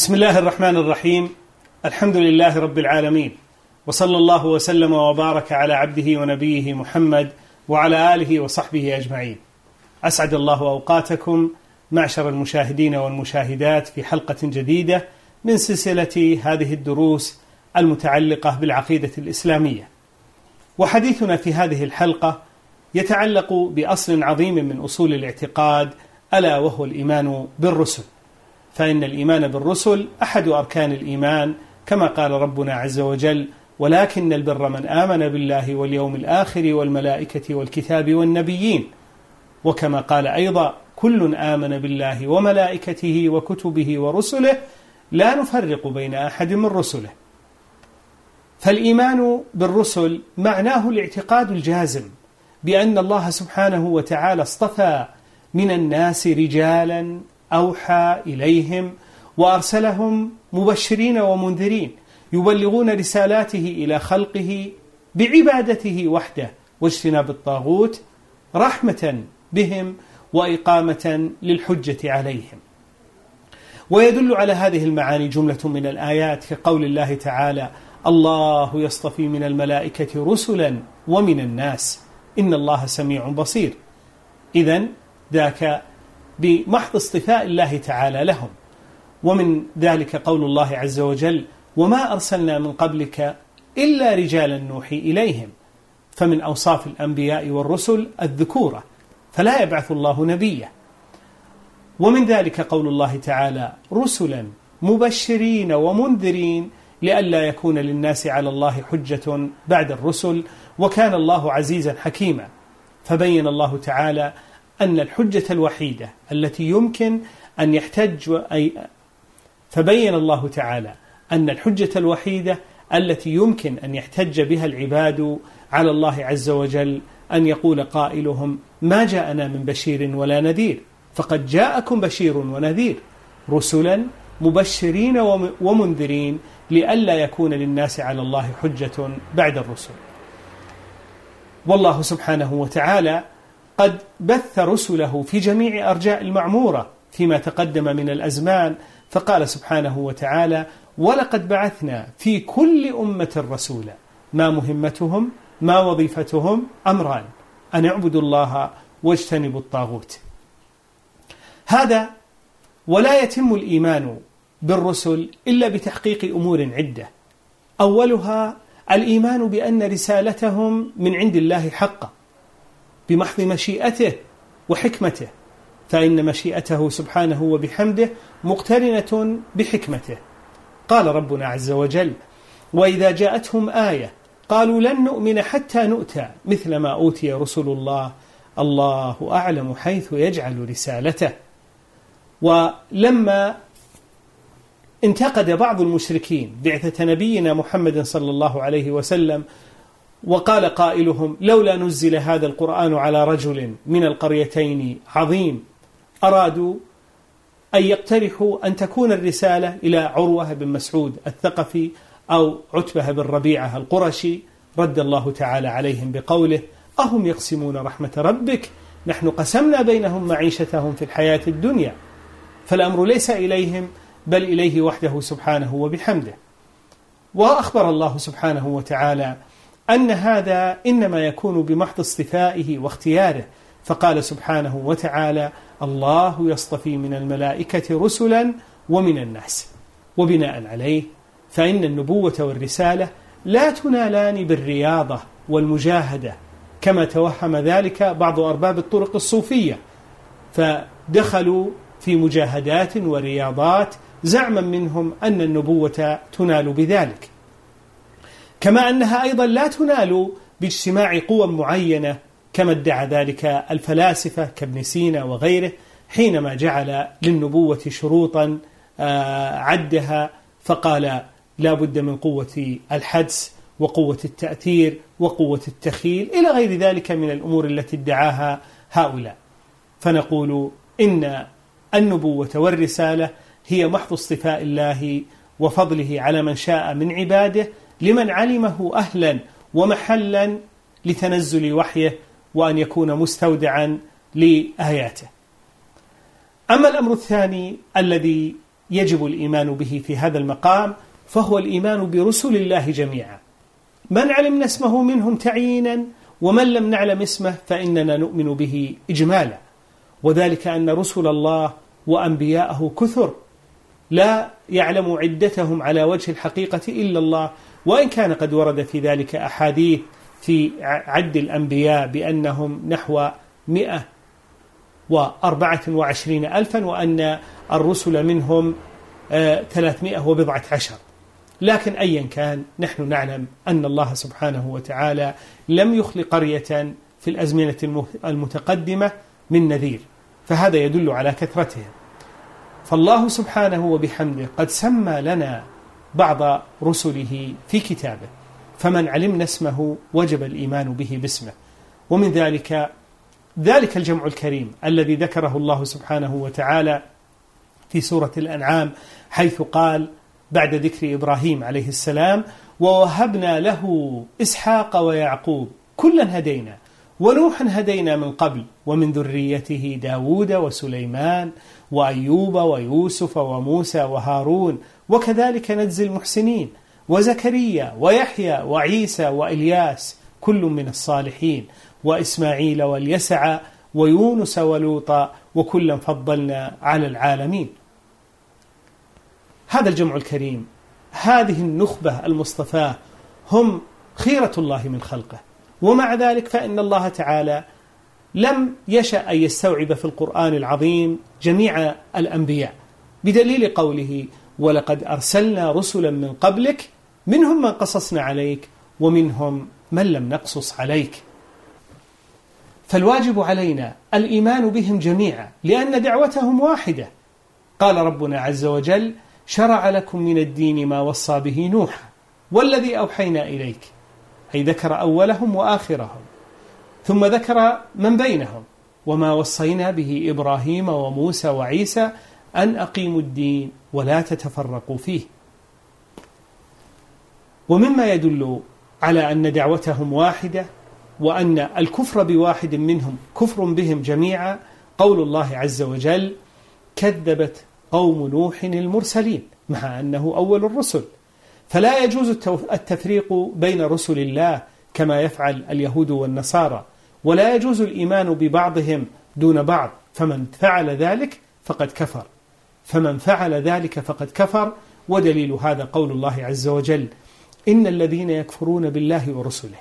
بسم الله الرحمن الرحيم الحمد لله رب العالمين وصلى الله وسلم وبارك على عبده ونبيه محمد وعلى آله وصحبه أجمعين. أسعد الله أوقاتكم معشر المشاهدين والمشاهدات في حلقة جديدة من سلسلة هذه الدروس المتعلقة بالعقيدة الإسلامية. وحديثنا في هذه الحلقة يتعلق بأصل عظيم من أصول الاعتقاد ألا وهو الإيمان بالرسل. فإن الإيمان بالرسل أحد أركان الإيمان كما قال ربنا عز وجل ولكن البر من آمن بالله واليوم الآخر والملائكة والكتاب والنبيين وكما قال أيضا كل آمن بالله وملائكته وكتبه ورسله لا نفرق بين أحد من رسله فالإيمان بالرسل معناه الاعتقاد الجازم بأن الله سبحانه وتعالى اصطفى من الناس رجالا أوحى إليهم وأرسلهم مبشرين ومنذرين يبلغون رسالاته إلى خلقه بعبادته وحده واجتناب الطاغوت رحمة بهم وإقامة للحجة عليهم. ويدل على هذه المعاني جملة من الآيات كقول الله تعالى الله يصطفي من الملائكة رسلا ومن الناس إن الله سميع بصير. إذا ذاك بمحض اصطفاء الله تعالى لهم. ومن ذلك قول الله عز وجل وما أرسلنا من قبلك إلا رجالا نوحي إليهم. فمن أوصاف الأنبياء والرسل الذكورة فلا يبعث الله نبيا. ومن ذلك قول الله تعالى رسلا مبشرين ومنذرين لئلا يكون للناس على الله حجة بعد الرسل وكان الله عزيزا حكيما. فبين الله تعالى أن الحجة الوحيدة التي يمكن أن يحتج أي فبين الله تعالى أن الحجة الوحيدة التي يمكن أن يحتج بها العباد على الله عز وجل أن يقول قائلهم ما جاءنا من بشير ولا نذير فقد جاءكم بشير ونذير رسلا مبشرين ومنذرين لئلا يكون للناس على الله حجة بعد الرسل. والله سبحانه وتعالى قد بث رسله في جميع أرجاء المعمورة فيما تقدم من الأزمان فقال سبحانه وتعالى ولقد بعثنا في كل أمة رسولا ما مهمتهم ما وظيفتهم أمران أن اعبدوا الله واجتنبوا الطاغوت. هذا ولا يتم الإيمان بالرسل إلا بتحقيق أمور عدة. أولها الإيمان بأن رسالتهم من عند الله حقا. بمحض مشيئته وحكمته فإن مشيئته سبحانه وبحمده مقترنة بحكمته. قال ربنا عز وجل وإذا جاءتهم آية قالوا لن نؤمن حتى نؤتى مثل ما أوتي رسل الله الله أعلم حيث يجعل رسالته. ولما انتقد بعض المشركين بعثة نبينا محمد صلى الله عليه وسلم وقال قائلهم لولا نزل هذا القرآن على رجل من القريتين عظيم أرادوا أن يقترحوا أن تكون الرسالة إلى عروة بن مسعود الثقفي أو عتبة بن ربيعة القرشي رد الله تعالى عليهم بقوله أهم يقسمون رحمة ربك؟ نحن قسمنا بينهم معيشتهم في الحياة الدنيا فالأمر ليس إليهم بل إليه وحده سبحانه وبحمده. وأخبر الله سبحانه وتعالى أن هذا إنما يكون بمحض اصطفائه واختياره. فقال سبحانه وتعالى الله يصطفي من الملائكة رسلا ومن الناس. وبناء عليه فإن النبوة والرسالة لا تنالان بالرياضة والمجاهدة كما توهم ذلك بعض أرباب الطرق الصوفية. فدخلوا في مجاهدات ورياضات زعما منهم أن النبوة تنال بذلك. كما أنها أيضا لا تنال باجتماع قوى معينة كما ادعى ذلك الفلاسفة كابن سينا وغيره حينما جعل للنبوة شروطا آه، عدها فقال لا بد من قوة الحدس وقوة التأثير وقوة التخيل إلى غير ذلك من الأمور التي ادعاها هؤلاء. فنقول إن النبوة والرسالة هي محض اصطفاء الله وفضله على من شاء من عباده لمن علمه أهلا ومحلا لتنزل وحيه وأن يكون مستودعا لآياته. أما الأمر الثاني الذي يجب الإيمان به في هذا المقام فهو الإيمان برسل الله جميعا. من علمنا اسمه منهم تعيينا ومن لم نعلم اسمه فإننا نؤمن به إجمالا. وذلك أن رسل الله وأنبياءه كثر. لا يعلم عدتهم على وجه الحقيقة إلا الله وإن كان قد ورد في ذلك أحاديث في عد الأنبياء بأنهم نحو مئة وأربعة وعشرين ألفا وأن الرسل منهم آه، ثلاثمائة وبضعة عشر. لكن أيا كان نحن نعلم أن الله سبحانه وتعالى لم يخلق قرية في الأزمنة المتقدمة من نذير. فهذا يدل على كثرتهم. فالله سبحانه وبحمده قد سمى لنا بعض رسله في كتابه. فمن علمنا اسمه وجب الإيمان به باسمه. ومن ذلك ذلك الجمع الكريم الذي ذكره الله سبحانه وتعالى في سورة الأنعام حيث قال بعد ذكر إبراهيم عليه السلام ووهبنا له إسحاق ويعقوب كلا هدينا ونوحا هدينا من قبل ومن ذريته داود وسليمان وأيوب ويوسف وموسى وهارون وكذلك نجزي المحسنين. وزكريا ويحيى وعيسى وإلياس كل من الصالحين. وإسماعيل واليسع ويونس ولوطا وكلا فضلنا على العالمين. هذا الجمع الكريم هذه النخبة المصطفاة هم خيرة الله من خلقه. ومع ذلك فإن الله تعالى لم يشأ أن يستوعب في القرآن العظيم جميع الأنبياء بدليل قوله ولقد أرسلنا رسلا من قبلك منهم من قصصنا عليك ومنهم من لم نقصص عليك. فالواجب علينا الإيمان بهم جميعا لأن دعوتهم واحدة. قال ربنا عز وجل شرع لكم من الدين ما وصى به نوح والذي أوحينا إليك. أي ذكر أولهم وآخرهم. ثم ذكر من بينهم وما وصينا به إبراهيم وموسى وعيسى أن أقيموا الدين. ولا تتفرقوا فيه. ومما يدل على أن دعوتهم واحدة وأن الكفر بواحد منهم كفر بهم جميعا قول الله عز وجل كذبت قوم نوح المرسلين مع أنه أول الرسل. فلا يجوز التفريق بين رسل الله كما يفعل اليهود والنصارى ولا يجوز الإيمان ببعضهم دون بعض فمن فعل ذلك فقد كفر. فمن فعل ذلك فقد كفر ودليل هذا قول الله عز وجل إن الذين يكفرون بالله ورسله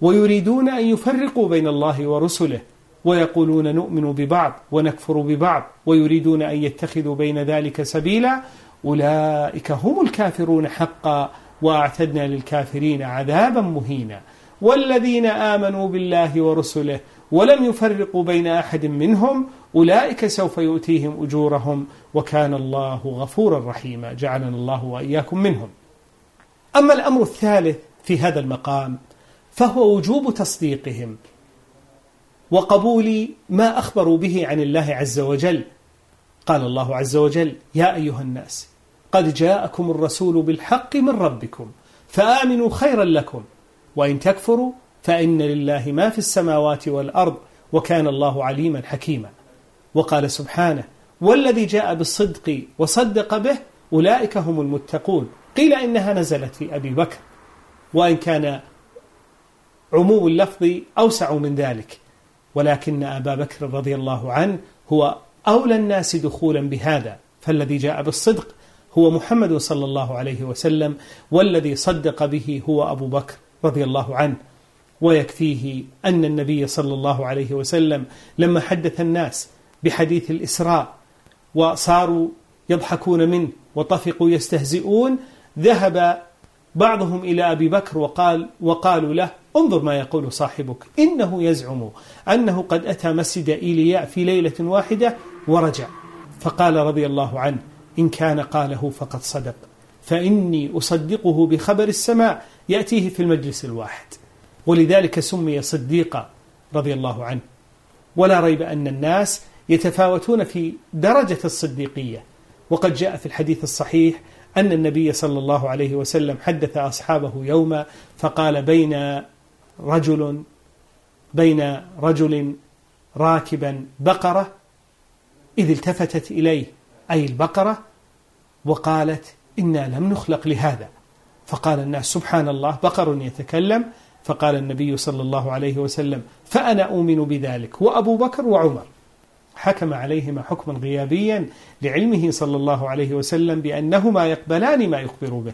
ويريدون أن يفرقوا بين الله ورسله ويقولون نؤمن ببعض ونكفر ببعض ويريدون أن يتخذوا بين ذلك سبيلا أولئك هم الكافرون حقا وأعتدنا للكافرين عذابا مهينا. والذين آمنوا بالله ورسله ولم يفرقوا بين أحد منهم أولئك سوف يؤتيهم أجورهم وكان الله غفورا رحيما. جعلنا الله وإياكم منهم. أما الأمر الثالث في هذا المقام فهو وجوب تصديقهم وقبول ما أخبروا به عن الله عز وجل. قال الله عز وجل يا أيها الناس قد جاءكم الرسول بالحق من ربكم فآمنوا خيرا لكم وإن تكفروا فإن لله ما في السماوات والأرض وكان الله عليما حكيما. وقال سبحانه والذي جاء بالصدق وصدق به أولئك هم المتقون. قيل إنها نزلت في أبي بكر وإن كان عموم اللفظ أوسع من ذلك. ولكن أبا بكر رضي الله عنه هو أولى الناس دخولا بهذا فالذي جاء بالصدق هو محمد صلى الله عليه وسلم والذي صدق به هو أبو بكر رضي الله عنه. ويكفيه أن النبي صلى الله عليه وسلم لما حدث الناس بحديث الإسراء وصاروا يضحكون منه وطفقوا يستهزئون ذهب بعضهم إلى أبي بكر وقال وقالوا له انظر ما يقول صاحبك إنه يزعم أنه قد أتى مسجد إيلياء في ليلة واحدة ورجع. فقال رضي الله عنه إن كان قاله فقد صدق فإني أصدقه بخبر السماء يأتيه في المجلس الواحد. ولذلك سمي صديقا رضي الله عنه. ولا ريب أن الناس يتفاوتون في درجة الصديقية. وقد جاء في الحديث الصحيح أن النبي صلى الله عليه وسلم حدث أصحابه يوما فقال بين رجل بين رجل راكبا بقرة إذ التفتت إليه أي البقرة وقالت إنا لم نخلق لهذا. فقال الناس سبحان الله بقر يتكلم. فقال النبي صلى الله عليه وسلم فأنا أؤمن بذلك وأبو بكر وعمر. حكم عليهما حكما غيابيا لعلمه صلى الله عليه وسلم بأنهما يقبلان ما يخبر به.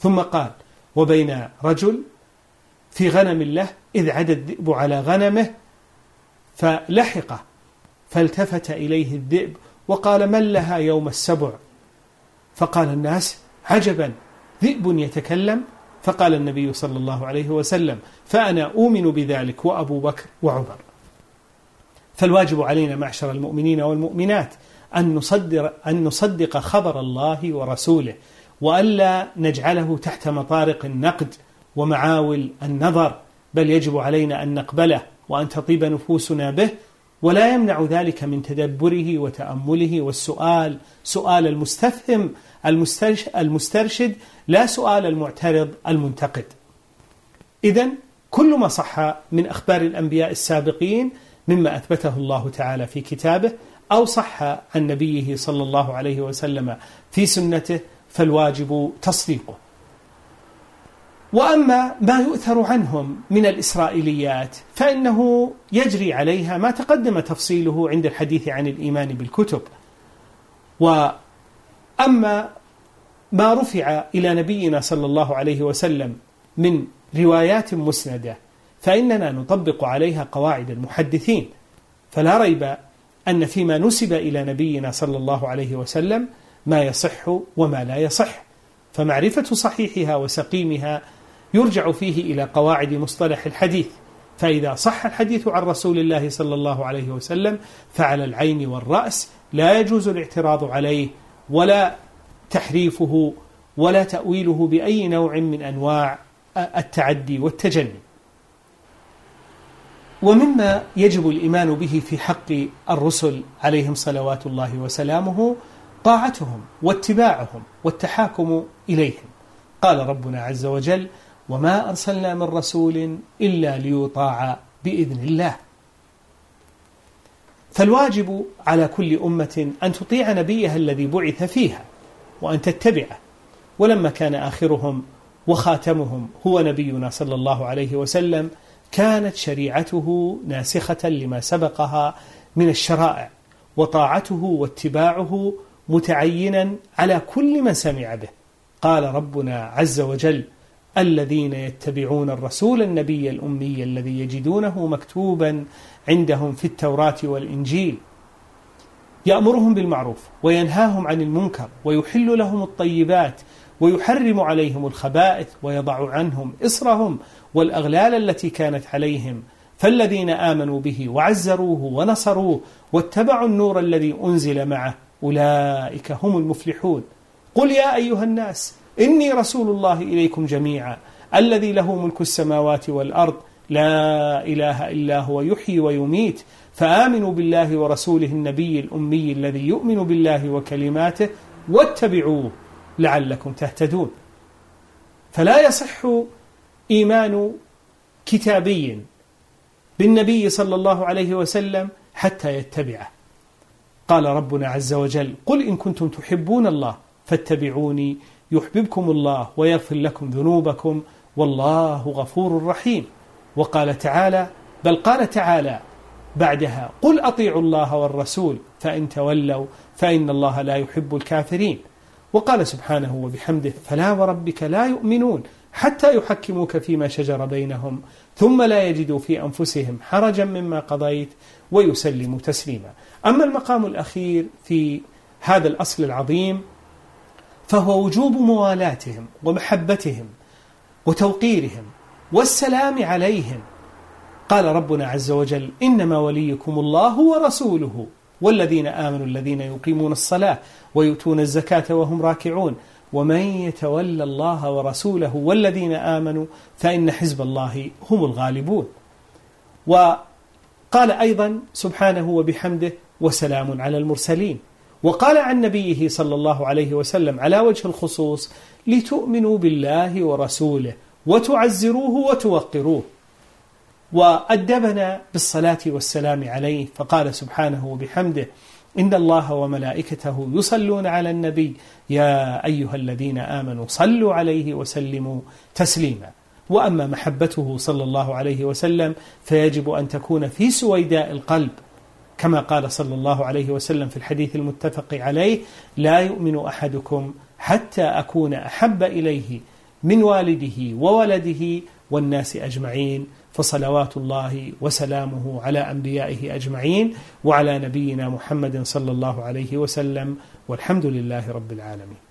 ثم قال وبين رجل في غنم له إذ عدى الذئب على غنمه فلحقه فالتفت إليه الذئب وقال من لها يوم السبع؟ فقال الناس عجبا ذئب يتكلم؟ فقال النبي صلى الله عليه وسلم فأنا أؤمن بذلك وأبو بكر وعمر. فالواجب علينا معشر المؤمنين والمؤمنات أن نصدر, أن نصدق خبر الله ورسوله وألا نجعله تحت مطارق النقد ومعاول النظر بل يجب علينا أن نقبله وأن تطيب نفوسنا به ولا يمنع ذلك من تدبره وتأمله والسؤال سؤال المستفهم المسترشد لا سؤال المعترض المنتقد. إذا كل ما صح من أخبار الأنبياء السابقين مما أثبته الله تعالى في كتابه أو صح عن نبيه صلى الله عليه وسلم في سنته فالواجب تصديقه. وأما ما يؤثر عنهم من الإسرائيليات فإنه يجري عليها ما تقدم تفصيله عند الحديث عن الإيمان بالكتب. وأما ما رفع إلى نبينا صلى الله عليه وسلم من روايات مسندة فإننا نطبق عليها قواعد المحدثين. فلا ريب أن فيما نسب إلى نبينا صلى الله عليه وسلم ما يصح وما لا يصح. فمعرفة صحيحها وسقيمها يرجع فيه إلى قواعد مصطلح الحديث. فإذا صح الحديث عن رسول الله صلى الله عليه وسلم فعلى العين والرأس لا يجوز الاعتراض عليه ولا تحريفه ولا تأويله بأي نوع من أنواع التعدي والتجني. ومما يجب الإيمان به في حق الرسل عليهم صلوات الله وسلامه طاعتهم واتباعهم والتحاكم إليهم. قال ربنا عز وجل وما أرسلنا من رسول إلا ليطاع بإذن الله. فالواجب على كل أمة أن تطيع نبيها الذي بعث فيها وأن تتبعه ولما كان آخرهم وخاتمهم هو نبينا صلى الله عليه وسلم كانت شريعته ناسخة لما سبقها من الشرائع وطاعته واتباعه متعينا على كل من سمع به. قال ربنا عز وجل الذين يتبعون الرسول النبي الأمي الذي يجدونه مكتوبا عندهم في التوراة والإنجيل. يأمرهم بالمعروف وينهاهم عن المنكر ويحل لهم الطيبات ويحرم عليهم الخبائث ويضع عنهم إصرهم والأغلال التي كانت عليهم فالذين آمنوا به وعزروه ونصروه واتبعوا النور الذي أنزل معه أولئك هم المفلحون. قل يا أيها الناس إني رسول الله إليكم جميعا الذي له ملك السماوات والأرض لا إله إلا هو يحيي ويميت فآمنوا بالله ورسوله النبي الأمي الذي يؤمن بالله وكلماته واتبعوه لعلكم تهتدون. فلا يصح إيمان كتابي بالنبي صلى الله عليه وسلم حتى يتبعه. قال ربنا عز وجل قل إن كنتم تحبون الله فاتبعوني يحببكم الله ويغفر لكم ذنوبكم والله غفور رحيم. وقال تعالى بل قال تعالى بعدها قل أطيعوا الله والرسول فإن تولوا فإن الله لا يحب الكافرين. وقال سبحانه وبحمده فلا وربك لا يؤمنون حتى يحكموك فيما شجر بينهم ثم لا يجدوا في أنفسهم حرجا مما قضيت ويسلموا تسليما. أما المقام الأخير في هذا الأصل العظيم فهو وجوب موالاتهم ومحبتهم وتوقيرهم والسلام عليهم. قال ربنا عز وجل إنما وليكم الله ورسوله والذين آمنوا الذين يقيمون الصلاة ويؤتون الزكاة وهم راكعون. ومن يتولى الله ورسوله والذين آمنوا فإن حزب الله هم الغالبون. وقال أيضا سبحانه وبحمده وسلام على المرسلين. وقال عن نبيه صلى الله عليه وسلم على وجه الخصوص لتؤمنوا بالله ورسوله وتعزروه وتوقروه. وأدبنا بالصلاة والسلام عليه فقال سبحانه وبحمده إن الله وملائكته يصلون على النبي. يا أيها الذين آمنوا صلوا عليه وسلموا تسليما. وأما محبته صلى الله عليه وسلم فيجب أن تكون في سويداء القلب. كما قال صلى الله عليه وسلم في الحديث المتفق عليه لا يؤمن أحدكم حتى أكون أحب إليه من والده وولده والناس أجمعين. فصلوات الله وسلامه على أنبيائه أجمعين وعلى نبينا محمد صلى الله عليه وسلم والحمد لله رب العالمين.